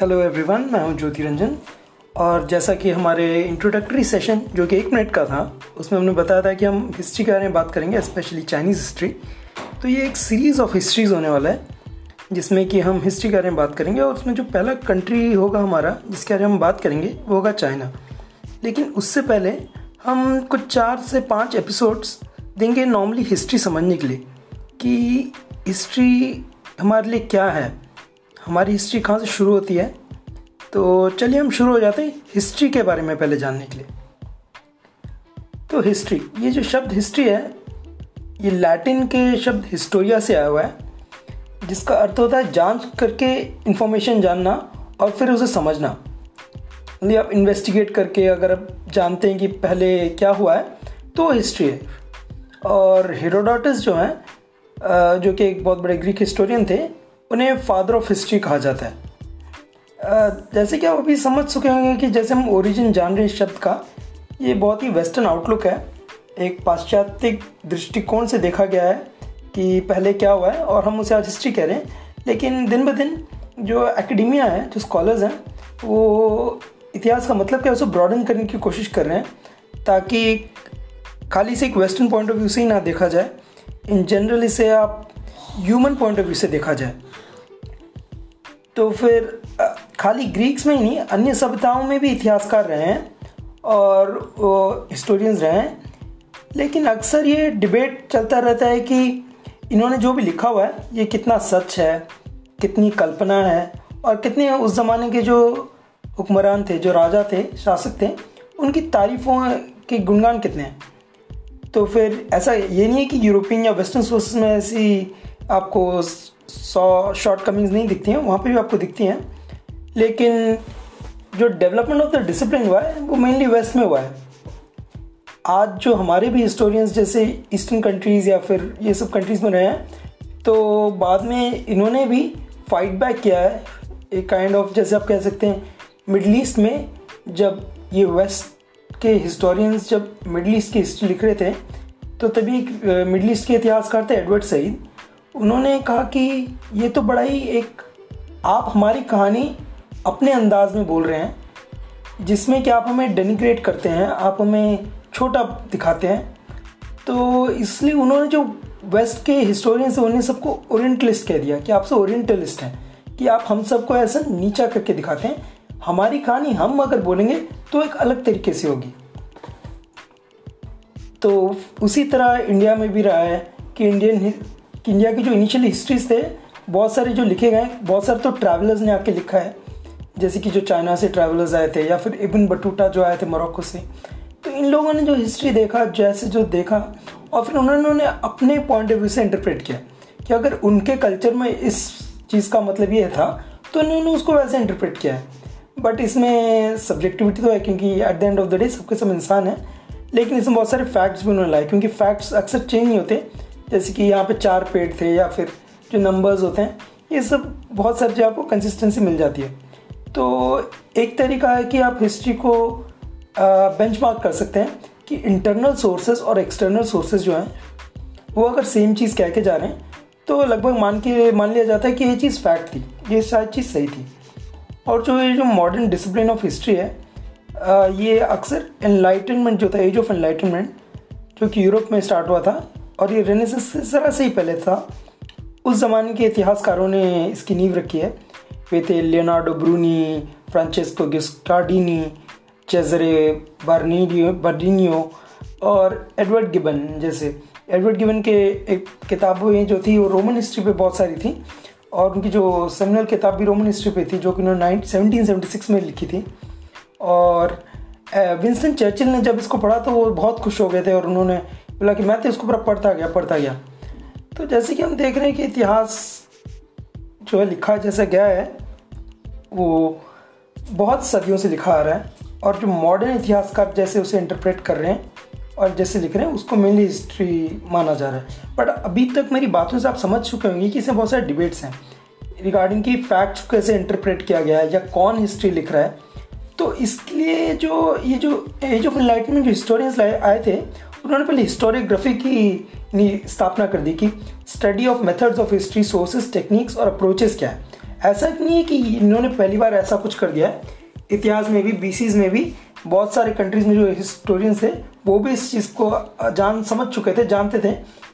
Hello everyone मैं हूँ ज्योति रंजन। और जैसा कि हमारे इंट्रोडक्टरी सेशन जो कि एक मिनट का था, उसमें हमने बताया था कि हम हिस्ट्री के बारे में बात करेंगे स्पेशली चाइनीज़ हिस्ट्री तो ये एक सीरीज़ ऑफ़ हिस्ट्रीज़ होने वाला है, जिसमें कि हम हिस्ट्री के बारे में बात करेंगे, और उसमें जो पहला कंट्री होगा हमारा, जिसके बारे में हम बात करेंगे, वो होगा चाइना लेकिन उससे पहले हम कुछ चार से पाँच एपिसोड्स देंगे नॉर्मली हिस्ट्री समझने के लिए, कि हिस्ट्री हमारे लिए क्या है हमारी हिस्ट्री कहाँ से शुरू होती है? तो चलिए हम शुरू हो जाते हैं हिस्ट्री के बारे में पहले जानने के लिए। तो हिस्ट्री ये जो शब्द हिस्ट्री है, ये लैटिन के शब्द हिस्टोरिया से आया हुआ है, जिसका अर्थ होता है जाँच करके इंफॉर्मेशन जानना और फिर उसे समझना। मतलब आप इन्वेस्टिगेट करके अगर आप जानते हैं कि पहले क्या हुआ है तो हिस्ट्री है। और हीरोडोटस जो हैं जो कि एक बहुत बड़े ग्रीक हिस्टोरियन थे उन्हें फादर ऑफ़ हिस्ट्री कहा जाता है। जैसे कि आप अभी समझ चुके होंगे कि जैसे हम ओरिजिन जान रहे शब्द का, ये बहुत ही वेस्टर्न आउटलुक है। एक पाश्चात्य दृष्टिकोण से देखा गया है कि पहले क्या हुआ है और हम उसे आज हिस्ट्री कह रहे हैं। लेकिन दिन ब दिन जो एकेडमिया है, जो स्कॉलर्स हैं, वो इतिहास का मतलब क्या है, उसे ब्रॉडन करने की कोशिश कर रहे हैं ताकि खाली से एक वेस्टर्न पॉइंट ऑफ़ व्यू से ही ना देखा जाए। इन जनरल इसे आप ह्यूमन पॉइंट ऑफ़ व्यू से देखा जाए। तो फिर खाली ग्रीक्स में ही नहीं, अन्य सभ्यताओं में भी इतिहासकार रहे हैं और हिस्टोरियंस रहे हैं। लेकिन अक्सर ये डिबेट चलता रहता है कि इन्होंने जो भी लिखा हुआ है, ये कितना सच है, कितनी कल्पना है और कितने उस ज़माने के जो हुक्मरान थे, जो राजा थे, शासक थे, उनकी तारीफ़ों के गुणगान कितने हैं। तो फिर ऐसा ये नहीं है कि यूरोपियन या वेस्टर्न सोर्सेज में ऐसी आपको सौ शॉर्ट कमिंग्स नहीं दिखती हैं, वहाँ पे भी आपको दिखती हैं। लेकिन जो डेवलपमेंट ऑफ़ द डिसिप्लिन हुआ है, वो मेनली वेस्ट में हुआ है। आज जो हमारे भी हिस्टोरियंस जैसे ईस्टर्न कंट्रीज़ या फिर ये सब कंट्रीज़ में रहे हैं तो बाद में इन्होंने भी फाइट बैक किया है। एक काइंड ऑफ़ जैसे आप कह सकते हैं मिडल ईस्ट में जब ये वेस्ट के हिस्टोरियंस जब मिडल ईस्ट की हिस्ट्री लिख रहे थे तो तभी मिडल ईस्ट के इतिहासकार थे एडवर्ड सईद उन्होंने कहा कि ये तो बड़ा ही एक, आप हमारी कहानी अपने अंदाज में बोल रहे हैं, जिसमें कि आप हमें डेनिग्रेट करते हैं, आप हमें छोटा दिखाते हैं। तो इसलिए उन्होंने जो वेस्ट के हिस्टोरियंस हैं उन्हें सबको ओरिएंटलिस्ट कह दिया कि आपसे ओरिएंटलिस्ट हैं, कि आप हम सबको ऐसा नीचा करके दिखाते हैं। हमारी कहानी हम अगर बोलेंगे तो एक अलग तरीके से होगी। तो उसी तरह इंडिया में भी रहा है कि इंडियन कि इंडिया की जो इनिशियल हिस्ट्रीज थे, बहुत सारे जो लिखे गए, बहुत सारे तो ट्रैवलर्स ने आके लिखा है। जैसे कि जो चाइना से ट्रैवलर्स आए थे या फिर इबन बटूटा जो आए थे मोरक्को से। तो इन लोगों ने जो हिस्ट्री देखा, जैसे जो देखा, और फिर उन्होंने अपने पॉइंट ऑफ़ व्यू से इंटरप्रेट किया कि अगर उनके कल्चर में इस चीज़ का मतलब ये था तो उन्होंने उसको वैसे इंटरप्रेट किया है। बट इसमें सब्जेक्टिविटी तो है, क्योंकि at the end of the day सबके सब इंसान है, लेकिन इसमें बहुत सारे फैक्ट्स भी उन्होंने लाए, क्योंकि फैक्ट्स अक्सर चेंज नहीं होते। जैसे कि यहाँ पे चार पेड़ थे या फिर जो नंबर्स होते हैं, ये सब बहुत सारी आपको कंसिस्टेंसी मिल जाती है। तो एक तरीका है कि आप हिस्ट्री को बेंचमार्क कर सकते हैं कि इंटरनल सोर्सेज और एक्सटर्नल सोर्सेज जो हैं, वो अगर सेम चीज़ कह के जा रहे हैं तो लगभग मान के, मान लिया जाता है कि ये चीज़ फैक्ट थी, ये शायद चीज़ सही थी। और जो ये जो मॉडर्न डिसिप्लिन ऑफ़ हिस्ट्री है ये अक्सर एनलाइटनमेंट जो था एज ऑफ़ एनलाइटनमेंट जो कि यूरोप में स्टार्ट हुआ था और ये रेनेसेंस से ज़रा से ही पहले था। उस ज़माने के इतिहासकारों ने इसकी नींव रखी है। वे थे Leonardo Bruni Francesco Guicciardini Cesare बर्निडियो बर्डिनियो और एडवर्ड गिबन जैसे। एडवर्ड गिबन के एक किताबें जो थी, वो रोमन हिस्ट्री पे बहुत सारी थी और उनकी जो सेमिनल किताब भी रोमन हिस्ट्री पे थी, जो कि उन्होंने नाइन सेवनटीन सेवेंटी सिक्स में लिखी थी। और विंस्टन चर्चिल ने जब इसको पढ़ा तो वो बहुत खुश हो गए थे और उन्होंने बोला मैं तो इसको पूरा पढ़ता गया पढ़ता गया। तो जैसे कि हम देख रहे हैं कि इतिहास जो है, लिखा जैसा गया है, वो बहुत सदियों से लिखा आ रहा है और जो मॉडर्न इतिहासकार जैसे उसे इंटरप्रेट कर रहे हैं और जैसे लिख रहे हैं, उसको मेनली हिस्ट्री माना जा रहा है। बट अभी तक मेरी बातों से आप समझ चुके होंगे कि इसमें बहुत सारे डिबेट्स हैं। रिगार्डिंग की फैक्ट्स को कैसे इंटरप्रेट किया गया है या कौन हिस्ट्री लिख रहा है। तो इसलिए जो ये जो एज ऑफ़ इनलाइटमेंट जो हिस्टोरियंस आए थे उन्होंने पहले हिस्टोरियोग्राफी की स्थापना कर दी कि study of methods of history sources techniques और अप्रोचेस क्या है। ऐसा नहीं है कि इन्होंने पहली बार ऐसा कुछ कर दिया है। इतिहास में भी बीसीज में भी, बहुत सारे कंट्रीज़ में जो हिस्टोरियंस थे, वो भी इस चीज़ को जान, समझ चुके थे, जानते थे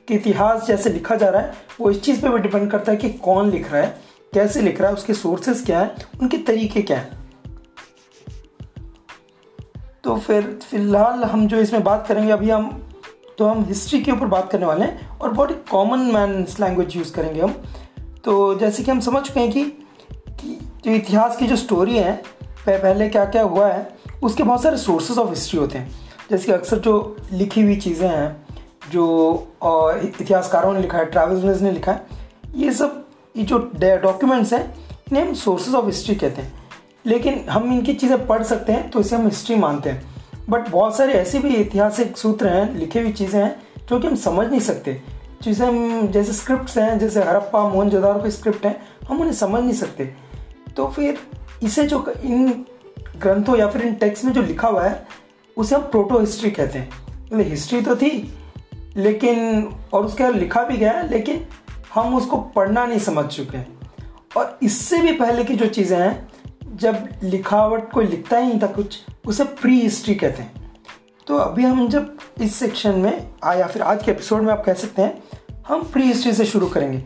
कि इतिहास जैसे लिखा जा रहा है, वो इस चीज़ पे भी डिपेंड करता है कि कौन लिख रहा है, कैसे लिख रहा है, उसके सोर्सेज क्या है, उनके तरीके क्या हैं। तो फिर फ़िलहाल हम जो इसमें बात करेंगे अभी हम तो हम हिस्ट्री के ऊपर बात करने वाले हैं और बहुत ही कॉमन मैन लैंग्वेज यूज़ करेंगे हम। तो जैसे कि हम समझ चुके हैं कि, कि जो इतिहास की जो स्टोरी है पहले क्या क्या हुआ है उसके बहुत सारे सोर्सेज ऑफ़ हिस्ट्री होते हैं। जैसे कि अक्सर जो लिखी हुई चीज़ें हैं जो इतिहासकारों ने लिखा है ट्रैवलर्स ने लिखा है ये सब ये जो डॉक्यूमेंट्स हैं इन्हें हम सोर्सेज ऑफ़ हिस्ट्री कहते हैं। लेकिन हम इनकी चीज़ें पढ़ सकते हैं तो इसे हम हिस्ट्री मानते हैं। बट बहुत सारे ऐसे भी ऐतिहासिक सूत्र हैं, लिखी हुई चीज़ें हैं, जो कि हम समझ नहीं सकते। जिसे हम, जैसे स्क्रिप्ट हैं, जैसे हड़प्पा मोहनजोदारो के स्क्रिप्ट हैं, हम उन्हें समझ नहीं सकते। तो फिर इसे जो इन ग्रंथों या फिर इन टेक्स्ट में जो लिखा हुआ है, उसे हम प्रोटो हिस्ट्री कहते हैं। मतलब हिस्ट्री तो थी, लेकिन, और उसके लिखा भी गया लेकिन हम उसको पढ़ना नहीं समझ चुके हैं। और इससे भी पहले की जो चीज़ें हैं जब लिखावट कोई लिखता ही नहीं था कुछ, उसे प्री हिस्ट्री कहते हैं। तो अभी हम जब इस सेक्शन में, आ या फिर आज के एपिसोड में आप कह सकते हैं, हम प्री हिस्ट्री से शुरू करेंगे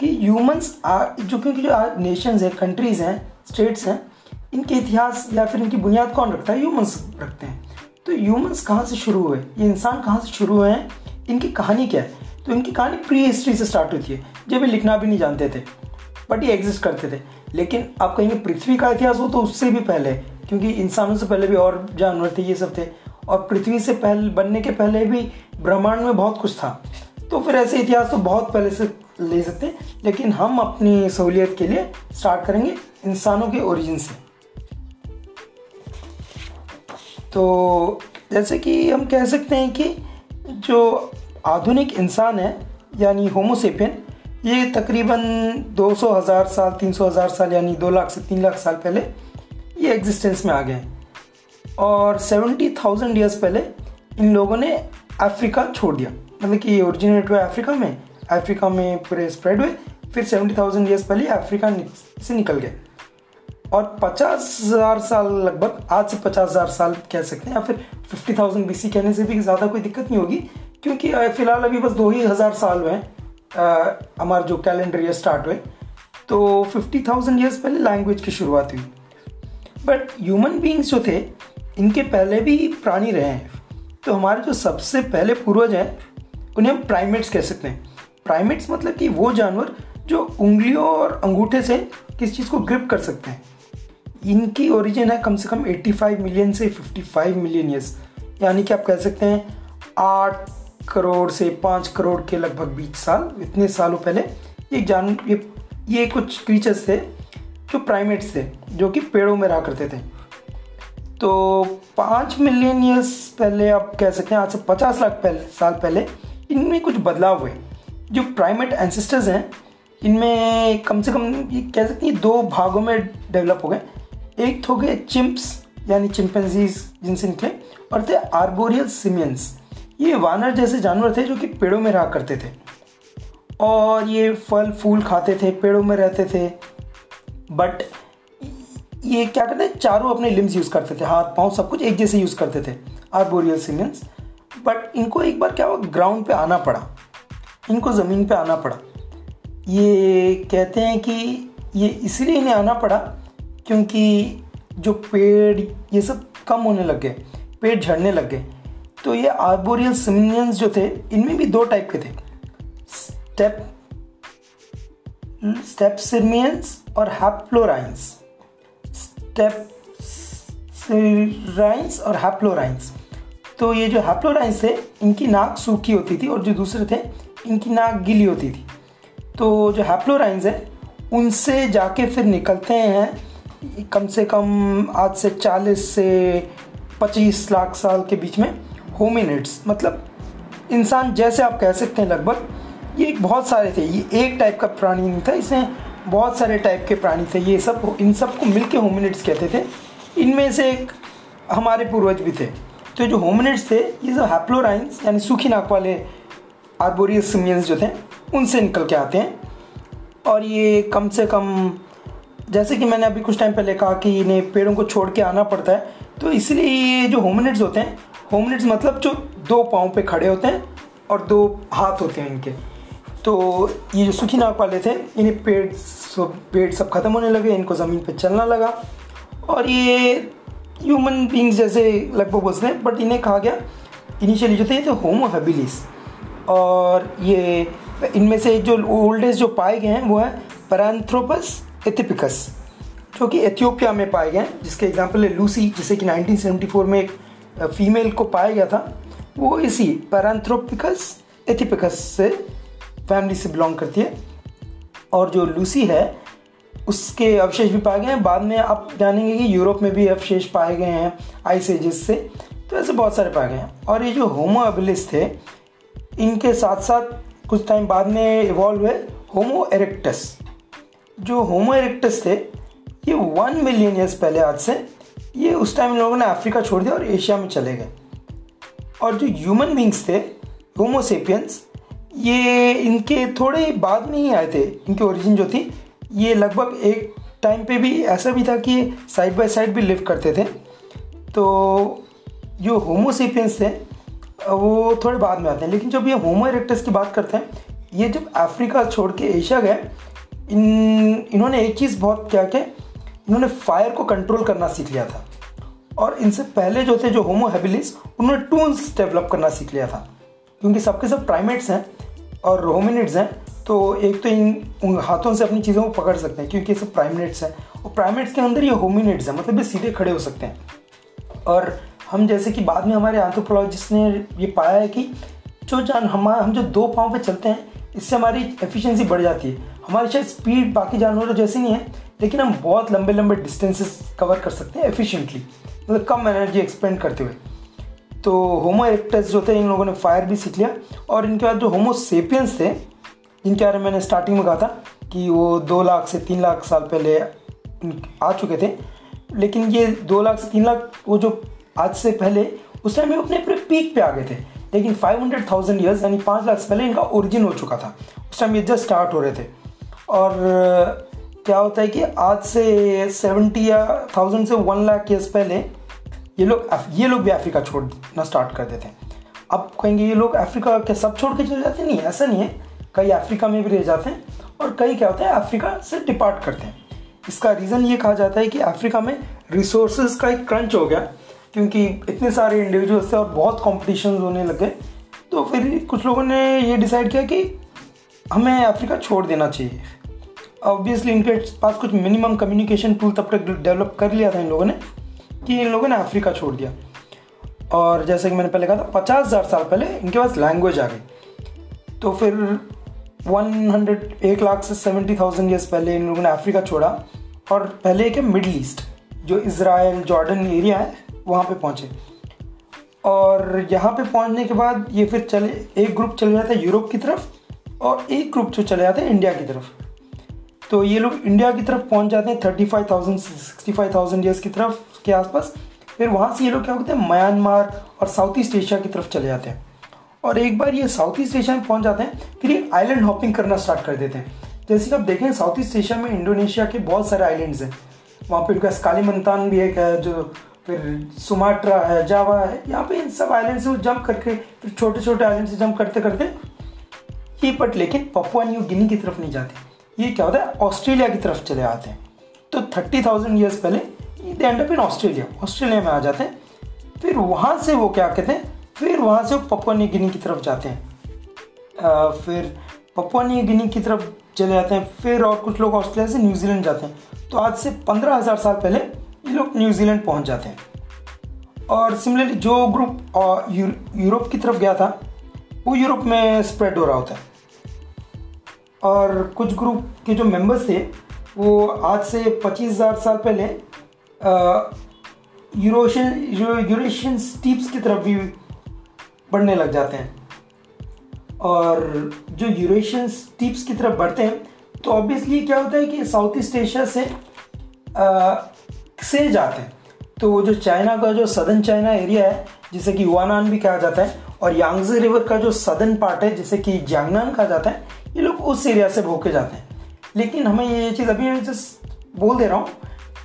कि ह्यूमंस जो क्योंकि जो आज नेशंस हैं कंट्रीज़ हैं स्टेट्स हैं, इनके इतिहास या फिर इनकी बुनियाद कौन रखता है? ह्यूमंस रखते हैं। तो ह्यूमंस कहाँ से शुरू हुए? ये इंसान कहाँ से शुरू हुए हैं? इनकी कहानी क्या है? तो इनकी कहानी प्री हिस्ट्री से स्टार्ट होती है। जब ये लिखना भी नहीं जानते थे बट ये एग्जिस्ट करते थे। लेकिन आप कहेंगे पृथ्वी का इतिहास हो तो उससे भी पहले, क्योंकि इंसानों से पहले भी और जानवर थे, ये सब थे। और पृथ्वी से पहले, बनने के पहले भी ब्रह्मांड में बहुत कुछ था। तो फिर ऐसे इतिहास तो बहुत पहले से ले सकते हैं, लेकिन हम अपनी सहूलियत के लिए स्टार्ट करेंगे इंसानों के ओरिजिन से। तो जैसे कि हम कह सकते हैं कि जो आधुनिक इंसान है, यानी होमोसेपियन ये तकरीबन 200 हज़ार साल 300 हज़ार साल, यानी दो लाख से तीन लाख साल पहले ये एग्जिस्टेंस में आ गए और सेवेंटी थाउज़ेंड ईयर्स पहले इन लोगों ने अफ्रीका छोड़ दिया। मतलब कि ये ओरिजिनेट हुआ अफ्रीका में अफ्रीका में पूरे स्प्रेड हुए, फिर सेवेंटी थाउज़ेंड ईयर्स पहले अफ्रीका से निकल गए। और पचास हज़ार साल लगभग, आज से पचास हज़ार साल कह सकते हैं, या फिर फिफ्टी थाउज़ेंड बी कहने से भी ज़्यादा कोई दिक्कत नहीं होगी, क्योंकि फ़िलहाल अभी बस दो ही हज़ार साल हुए हैं। हमारे जो कैलेंडर ईयर स्टार्ट हुए तो फिफ्टी थाउज़ेंड ईयर्स पहले लैंग्वेज की शुरुआत हुई। बट ह्यूमन बींग्स जो थे, इनके पहले भी प्राणी रहे हैं। तो हमारे जो सबसे पहले पूर्वज हैं, उन्हें हम प्राइमेट्स कह सकते हैं। प्राइमेट्स मतलब कि वो जानवर जो उंगलियों और अंगूठे से किस चीज़ को ग्रिप कर सकते हैं। इनकी ओरिजिन है कम से कम 85 मिलियन से 55 मिलियन ईयर्स यानी कि आप कह सकते हैं आठ करोड़ से पाँच करोड़ के लगभग बीस साल, इतने सालों पहले, ये जान, ये ये कुछ क्रीचर्स थे जो प्राइमेट्स थे, जो कि पेड़ों में रहा करते थे। तो पाँच मिलियन ईयर्स पहले आप कह सकते हैं, आज से पचास लाख पहले, साल पहले, इनमें कुछ बदलाव हुए। जो प्राइमेट एंसेस्टर्स हैं, इनमें कम से कम, ये कह सकते हैं दो भागों में डेवलप हो गए। एक तो गए चिम्प्स यानी चिंपन्जीज जिनसे निकले, और थे आर्बोरियल सिमियंस ये वानर जैसे जानवर थे जो कि पेड़ों में रहा करते थे। और ये फल, फूल खाते थे, पेड़ों में रहते थे। बट ये क्या करते हैं? चारों अपने लिम्स यूज़ करते थे, हाथ, पाँव सब कुछ एक जैसे यूज़ करते थे। आर्बोरियल सिमियंस बट इनको एक बार क्या हुआ? ग्राउंड पे आना पड़ा। इनको ज़मीन पे आना पड़ा। ये कहते हैं कि ये इसलिए इन्हें आना पड़ा क्योंकि जो पेड़, ये सब कम होने लग गए। पेड़ झड़ने लग गए। तो ये आर्बोरियल सिमिनियंस जो थे, इनमें भी दो टाइप के थे। स्टेप स्टेप सिमियंस और हैप्लोराइंस स्टेप और हैप्लोराइंस तो ये जो हैप्लोराइंस थे, इनकी नाक सूखी होती थी और जो दूसरे थे, इनकी नाक गीली होती थी। तो जो हैप्लोराइंस है, उनसे जाके फिर निकलते हैं, कम से कम आज से 40 से 25 लाख साल के बीच में। होमिनिड्स मतलब इंसान जैसे आप कह सकते हैं लगभग, ये बहुत सारे थे, ये एक टाइप का प्राणी नहीं था इसमें बहुत सारे टाइप के प्राणी थे, ये सब इन सबको मिल के होमिनिड्स कहते थे। इनमें से एक हमारे पूर्वज भी थे। तो जो होमिनिड्स थे, ये जो हैप्लोराइंस यानी सूखी नाक वाले आर्बोरियस सिमियंस जो थे, उनसे निकल के आते हैं। और ये कम से कम, जैसे कि मैंने अभी कुछ टाइम पहले कहा कि इन्हें पेड़ों को छोड़ के आना पड़ता है तो इसलिए ये जो होमिनिड्स होते हैं होमिनिड्स मतलब जो दो पाँव पे खड़े होते हैं और दो हाथ होते हैं इनके। तो ये जो सुखी नाक वाले थे, इन्हें पेड़ सब पेड़ सब खत्म होने लगे, इनको ज़मीन पे चलना लगा। और ये ह्यूमन बींग्स जैसे लगभग बोलते हैं बट इन्हें कहा गया इनिशियली जो थे, ये थे होमो हेबिलिस और ये इनमें से जो ओल्डेस्ट जो पाए गए हैं, वो है पैरांथ्रोपस एथिपिकस जो कि एथियोपिया में पाए गए हैं, जिसके एग्जांपल है लूसी जिसे कि 1974 में एक फीमेल को पाया गया था, वो इसी पैरांथ्रोपिकस एथिपिकस से फैमिली से बिलोंग करती है। और जो लूसी है, उसके अवशेष भी पाए गए हैं। बाद में आप जानेंगे कि यूरोप में भी अवशेष पाए गए हैं आइस एजेस से। तो ऐसे बहुत सारे पाए गए हैं। और ये जो होमो एबिलिस थे, इनके साथ साथ कुछ टाइम बाद में इवॉल्व हुए होमो एरेक्टस जो होमो एरेक्टस थे, ये वन मिलियन ईयर्स पहले आज से ये उस टाइम इन लोगों ने अफ्रीका छोड़ दिया और एशिया में चले गए। और जो ह्यूमन बींग्स थे होमोसेपियंस ये इनके थोड़े बाद में ही आए थे। इनकी ओरिजिन जो थी, ये लगभग एक टाइम पे भी ऐसा भी था कि साइड बाय साइड भी लिव करते थे। तो जो होमोसेपियंस थे, वो थोड़े बाद में आते हैं। लेकिन जब ये होमो इरेक्टस की बात करते हैं, ये जब अफ्रीका छोड़ के एशिया गए, इन, इन्होंने एक चीज़ बहुत क्या कि इन्होंने फायर को कंट्रोल करना सीख लिया था। और इनसे पहले जो थे जो होमो हेबिलिस उन्होंने टूल्स डेवलप करना सीख लिया था। क्योंकि सबके सब प्राइमेट्स हैं और होमिनिड्स हैं तो एक तो इन, उन हाथों से अपनी चीज़ों को पकड़ सकते हैं, क्योंकि ये सब प्राइमेट्स हैं। और प्राइमेट्स के अंदर ये होमिनिड्स हैं मतलब ये सीधे खड़े हो सकते हैं। और हम जैसे कि बाद में हमारे आंथ्रोपोलॉजिस्ट ने ये पाया है कि जो जान, हम हम जो दो पाँव पे चलते हैं, इससे हमारी एफिशिएंसी बढ़ जाती है। हमारी शायद स्पीड बाकी जानवरों जैसी नहीं है, लेकिन हम बहुत लंबे लंबे डिस्टेंसेस कवर कर सकते हैं एफिशिएंटली मतलब कम एनर्जी एक्सपेंड करते हुए। तो होमो इरेक्टस जो थे, इन लोगों ने फायर भी सीख लिया। और इनके बाद जो होमो सेपियंस थे जिनके बारे में मैंने स्टार्टिंग में कहा था कि वो दो लाख से तीन लाख साल पहले आ चुके थे। लेकिन ये दो लाख से तीन लाख, वो जो आज से पहले, उस टाइम में अपने पूरे पीक पे आ गए थे। लेकिन फाइव हंड्रेड थाउज़ेंड ईयर्स यानी पाँच लाख से पहले इनका ओरिजिन हो चुका था। उस टाइम ये जस्ट स्टार्ट हो रहे थे। और, क्या होता है कि आज से सेवेंटी या थाउज़ेंड से वन लाख ईयर्स पहले ये लोग ये लोग भी अफ्रीका छोड़ना स्टार्ट कर देते हैं। अब कहेंगे ये लोग अफ्रीका के सब छोड़ के चले जाते हैं? नहीं, ऐसा नहीं है। कई अफ्रीका में भी रह जाते हैं और कई क्या होते हैं, अफ्रीका से डिपार्ट करते हैं। इसका रीज़न ये कहा जाता है कि अफ्रीका में रिसोर्सेज का एक क्रंच हो गया, क्योंकि इतने सारे इंडिविजुअल्स थे और बहुत कॉम्पिटिशन होने लगे तो फिर कुछ लोगों ने ये डिसाइड किया कि हमें अफ्रीका छोड़ देना चाहिए। ऑब्वियसली इनके पास कुछ मिनिमम कम्युनिकेशन टूल तब तक डेवलप कर लिया था इन लोगों ने। कि इन लोगों ने अफ्रीका छोड़ दिया। और जैसे कि मैंने पहले कहा था, पचास हज़ार साल पहले इनके पास लैंग्वेज आ गई। तो फिर वन हंड्रेड एक लाख से सेवेंटी थाउज़ेंड ईयर्स पहले इन लोगों ने अफ्रीका छोड़ा और पहले एक मिडल ईस्ट जो इसराइल जॉर्डन एरिया है, वहाँ पे पहुँचे। और यहाँ पे पहुँचने के बाद ये फिर चले, एक ग्रुप चले जाता है यूरोप की तरफ़ और एक ग्रुप जो चले जाते हैं इंडिया की तरफ़। तो ये लोग इंडिया की तरफ़ पहुँच जाते हैं thirty five thousand sixty five thousand years की तरफ़। के आसपास, फिर वहाँ से ये लोग क्या होते हैं, म्यांमार और साउथ ईस्ट एशिया की तरफ़ चले जाते हैं। और एक बार ये साउथ ईस्ट एशिया में पहुँच जाते हैं, फिर ये आइलैंड हॉपिंग करना स्टार्ट कर देते हैं। जैसे कि आप देखें, साउथ ईस्ट एशिया में इंडोनेशिया के बहुत सारे आइलैंड्स हैं। वहाँ पे उनका कालीमंतान भी एक है, जो फिर सुमाट्रा है, जावा है, यहाँ पे इन सब आइलैंड से वो जंप करके, फिर छोटे छोटे आइलैंड से जंप करते करते ये बट लेकिन पपुआ न्यू गिनी की तरफ़ नहीं जाते। ये क्या होता है, ऑस्ट्रेलिया की तरफ़ चले आते हैं। तो थर्टी थाउज़ेंड ईयर्स पहले they end in Australia Australia में आ जाते हैं। फिर वहाँ से वो क्या कहते हैं? फिर वहाँ से वो पपुआ न्यू गिनी की तरफ़ जाते हैं। आ, फिर पपुआ न्यू गिनी की तरफ़ चले जाते हैं। फिर और कुछ लोग ऑस्ट्रेलिया से न्यूजीलैंड जाते हैं। तो आज से पंद्रह हज़ार साल पहले ये लोग न्यूजीलैंड पहुँच जाते हैं। और सिमिलरली जो ग्रुप यूरोप की तरफ़ गया था वो यूरोप में स्प्रेड हो रहा होता है। और कुछ ग्रुप के जो मेंबर्स थे वो आज से पच्चीस हज़ार साल पहले यूरोशियन यूरेशियन स्टीप्स की तरफ़ भी बढ़ने लग जाते हैं। और जो यूरेशियन स्टीप्स की तरफ़ बढ़ते हैं तो ऑब्वियसली क्या होता है कि साउथ ईस्ट एशिया से आ, से जाते हैं। तो वो जो चाइना का जो सदर्न चाइना एरिया है जिसे कि युवानान भी कहा जाता है और यांगजे रिवर का जो सदर्न पार्ट है जिसे कि जियांगनान कहा जाता है ये लोग उस एरिया से भोके जाते हैं। लेकिन हमें ये चीज़ अभी जस्ट बोल दे रहा हूँ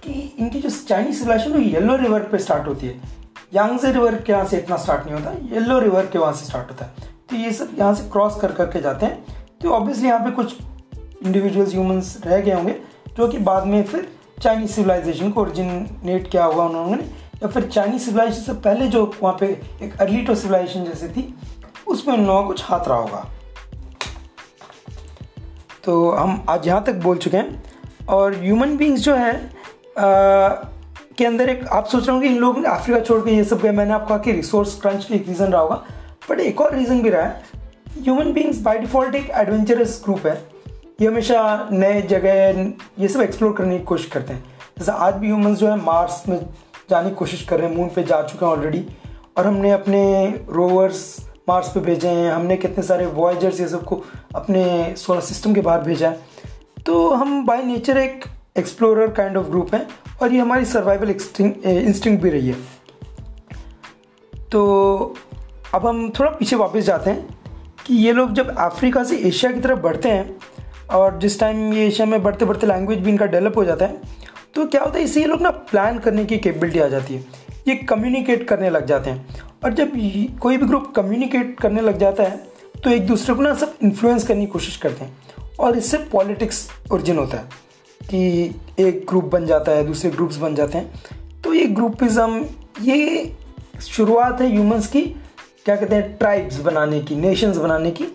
कि इनकी जो चाइनीज़ सिविलाइजेशन वो येलो रिवर पे स्टार्ट होती है। यांगजे रिवर के यहाँ से इतना स्टार्ट नहीं होता येलो रिवर के वहाँ से स्टार्ट होता है। तो ये सब यहाँ से क्रॉस कर करके जाते हैं। तो ऑब्वियसली यहाँ पे कुछ इंडिविजुअल्स ह्यूमंस रह गए होंगे, जो कि बाद में फिर चाइनीज़ सिविलाइजेशन को ओरिजिनेट किया हुआ उन्होंने, या फिर चाइनीज़ सिविलाइजेशन से पहले जो वहाँ पे एक अर्लीटो सिविलाइजेशन जैसी थी, उसमें उन लोगों को कुछ हाथ रहा होगा। तो हम आज यहाँ तक बोल चुके हैं। और ह्यूमन बींग्स जो है के अंदर एक, आप सोच रहे हो कि इन लोगों अफ्रीका छोड़ के ये सब गए, मैंने आपको कहा कि रिसोर्स क्रंच एक रीज़न रहा होगा बट एक और रीज़न भी रहा है। ह्यूमन बींग्स बाई डिफ़ॉल्ट एक एडवेंचरस ग्रुप है। ये हमेशा नए जगह, ये सब एक्सप्लोर करने की कोशिश करते हैं। जैसे आज भी ह्यूमंस जो है मार्स में जाने की कोशिश कर रहे हैं मून पे जा चुके हैं ऑलरेडी और हमने अपने रोवर्स मार्स पे भेजे हैं, हमने कितने सारे वॉयजर्स ये सबको अपने सोलर सिस्टम के बाहर भेजा है। तो हम बाय नेचर एक एक्सप्लोरर काइंड ऑफ़ ग्रुप है, और ये हमारी सर्वाइवल इंस्टिंग भी रही है। तो अब हम थोड़ा पीछे वापस जाते हैं कि ये लोग जब अफ्रीका से एशिया की तरफ़ बढ़ते हैं, और जिस टाइम ये एशिया में बढ़ते बढ़ते लैंग्वेज भी इनका डेवलप हो जाता है तो क्या होता है, इससे ये लोग ना प्लान करने की कैपेबिलिटी आ जाती है। ये कम्युनिकेट करने लग जाते हैं। और जब कोई भी ग्रुप कम्युनिकेट करने लग जाता है तो एक दूसरे को ना सब इन्फ्लुएंस करने की कोशिश करते हैं, और इससे पॉलिटिक्स ओरिजिन होता है। कि एक ग्रुप बन जाता है, दूसरे ग्रुप्स बन जाते हैं। तो ये ग्रुपिज़म ये शुरुआत है ह्यूमंस की, क्या कहते हैं ट्राइब्स बनाने की नेशंस बनाने की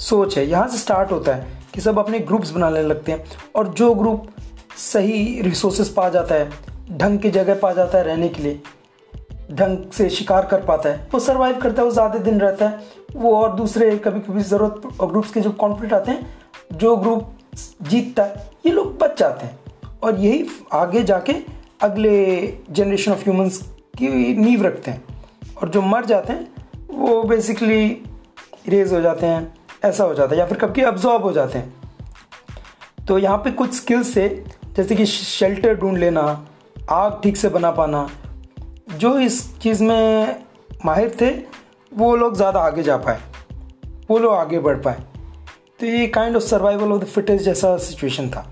सोच है। यहाँ से स्टार्ट होता है कि सब अपने ग्रुप्स बनाने लगते हैं और जो ग्रुप सही रिसोर्सेज पा जाता है, ढंग की जगह पा जाता है रहने के लिए, ढंग से शिकार कर पाता है, वो सर्वाइव करता है, वो ज़्यादा दिन रहता है, वो और दूसरे कभी कभी ज़रूरत ग्रुप्स के जो कॉन्फ्लिक्ट आते हैं, जो ग्रुप जीतता है। ये लोग बच जाते हैं। और यही आगे जाके अगले जनरेशन ऑफ़ ह्यूमंस की नींव रखते हैं। और जो मर जाते हैं, वो बेसिकली रेज हो जाते हैं, ऐसा हो जाता है। या फिर कभी अब्जॉर्ब हो जाते हैं। तो यहाँ पे कुछ स्किल्स से, जैसे कि शेल्टर ढूंढ लेना, आग ठीक से बना पाना, जो इस चीज़ में माहिर थे, वो लोग ज़्यादा आगे जा पाए। वो लोग आगे बढ़ पाए। तो ये kind of survival of the fittest जैसा सिचुएशन था।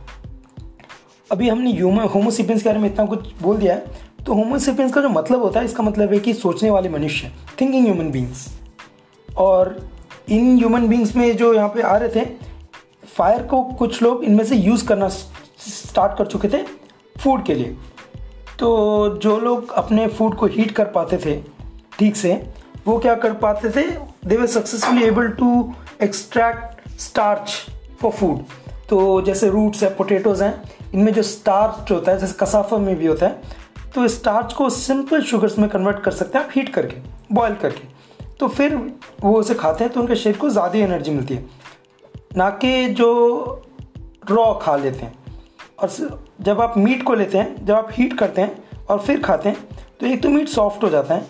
अभी हमने ह्यूमन होमोसिपियंस के बारे में इतना कुछ बोल दिया है। तो होमोसिपियंस का जो मतलब होता है, इसका मतलब है कि सोचने वाले मनुष्य थिंकिंग ह्यूमन बींग्स और इन ह्यूमन बींग्स में जो यहाँ पे आ रहे थे फायर को कुछ लोग इनमें से यूज़ करना स्टार्ट कर चुके थे फ़ूड के लिए। तो जो लोग अपने फ़ूड को हीट कर पाते थे ठीक से, वो क्या कर पाते थे? They were successfully able to extract starch for food तो जैसे रूट्स है पोटेटोज़ हैं, इनमें जो स्टार्च होता है, जैसे कसाफा में भी होता है तो स्टार्च को सिंपल शुगर्स में कन्वर्ट कर सकते हैं आप हीट करके बॉयल करके। तो फिर वो उसे खाते हैं तो उनके शरीर को ज़्यादा एनर्जी मिलती है। ना कि जो रॉ खा लेते हैं। और जब आप मीट को लेते हैं, जब आप हीट करते हैं और फिर खाते हैं तो एक तो मीट सॉफ्ट हो जाता है,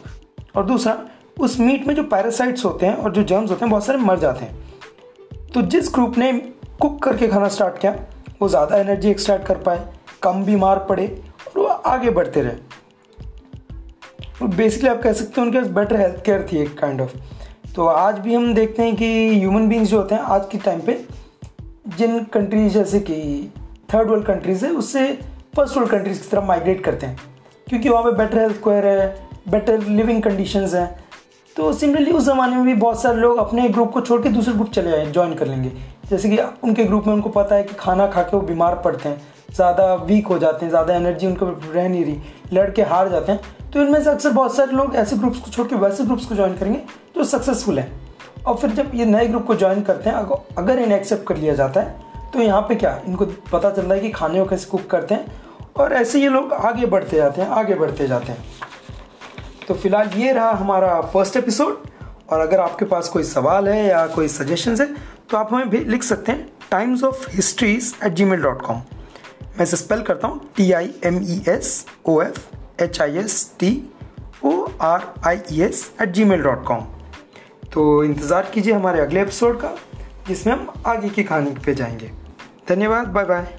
और दूसरा, उस मीट में जो पैरासाइट्स होते हैं और जो जर्म्स होते हैं, बहुत सारे मर जाते हैं। तो जिस ग्रुप ने कुक करके खाना स्टार्ट किया, वो ज़्यादा एनर्जी एक्सट्रैक्ट कर पाए, कम बीमार पड़े और वो आगे बढ़ते रहे। बेसिकली आप कह सकते हैं उनके पास बेटर हेल्थ केयर थी एक काइंड ऑफ़ तो आज भी हम देखते हैं कि ह्यूमन बींग्स जो होते हैं, आज के टाइम पे, जिन कंट्रीज़ जैसे कि थर्ड वर्ल्ड कंट्रीज़ है, उससे फ़र्स्ट वर्ल्ड कंट्रीज़ की तरफ़ माइग्रेट करते हैं। क्योंकि वहाँ पे बेटर हेल्थ केयर है बेटर लिविंग कंडीशंस हैं। तो सिमिलरली उस ज़माने में भी बहुत सारे लोग अपने ग्रुप को छोड़ के दूसरे ग्रुप चले आए ज्वाइन कर लेंगे। जैसे कि उनके ग्रुप में उनको पता है कि खाना खा के वो बीमार पड़ते हैं, ज़्यादा वीक हो जाते हैं, ज़्यादा एनर्जी उनको रह नहीं रही, लड़के हार जाते हैं। तो इनमें से अक्सर बहुत सारे लोग ऐसे ग्रुप्स को छोड़ के वैसे ग्रुप्स को ज्वाइन करेंगे जो सक्सेसफुल हैं। और फिर जब ये नए ग्रुप को ज्वाइन करते हैं, अगर इन्हें एक्सेप्ट कर लिया जाता है तो यहाँ पे क्या? इनको पता चल रहा है कि खाने को कैसे कुक करते हैं, और ऐसे ये लोग आगे बढ़ते जाते हैं, आगे बढ़ते जाते हैं। तो फ़िलहाल ये रहा हमारा फ़र्स्ट एपिसोड और अगर आपके पास कोई सवाल है या कोई सजेशन है तो आप हमें भी लिख सकते हैं times of histories at Gmail dot com मैं इसे स्पेल करता हूँ T I M E S O F H I S T O R I E S at Gmail dot com तो इंतज़ार कीजिए हमारे अगले एपिसोड का, जिसमें हम आगे की कहानी पे जाएँगे। धन्यवाद बाय बाय